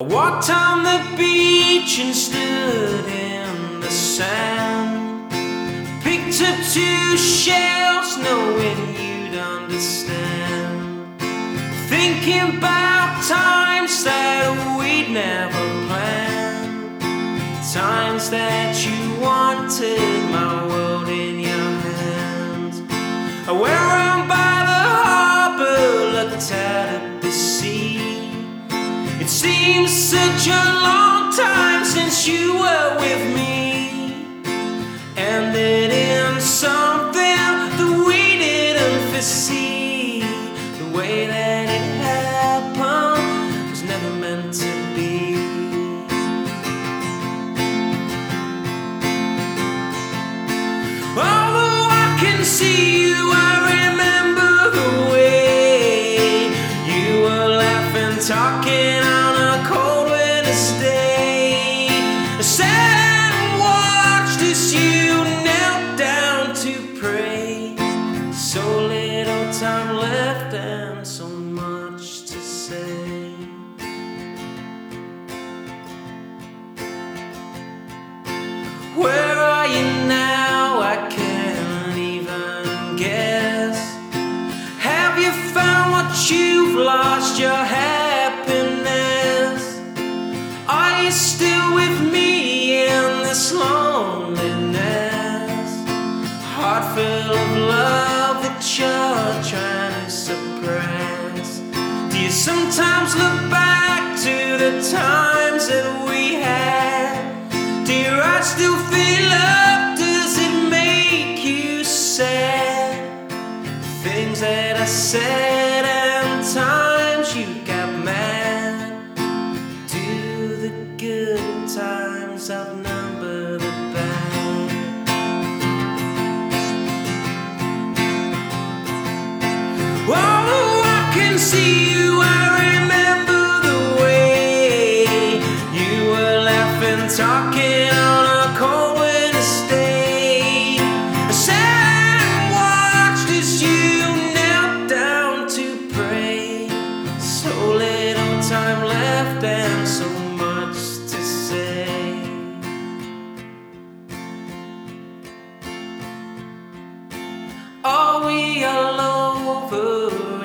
I walked on the beach and stood in the sand. Picked up two shells, knowing you'd understand. Thinking about times that we'd never planned. Times that you wanted my world such a long time since you were with me. And it in something that we didn't foresee. The way that it happened was never meant to be. Although I can see you, I remember the way you were laughing, talking you've you found what you've lost? Your happiness? Are you still this loneliness? Heart full of love that you're trying to suppress. Do you sometimes look back to the times that we had? Dear, I still feel love. Does it make you sad? Things that I said see you. I remember the way you were laughing, talking on a cold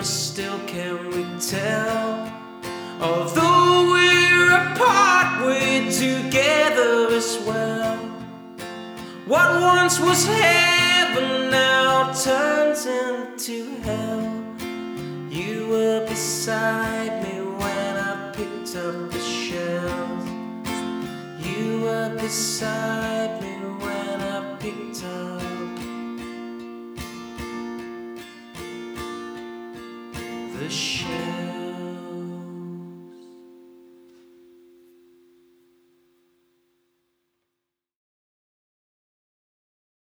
Still can we tell? Although we're apart, we're together as well. What once was heaven now turns into hell. You were beside me when I picked up the shells. You were beside me when I picked up the shell.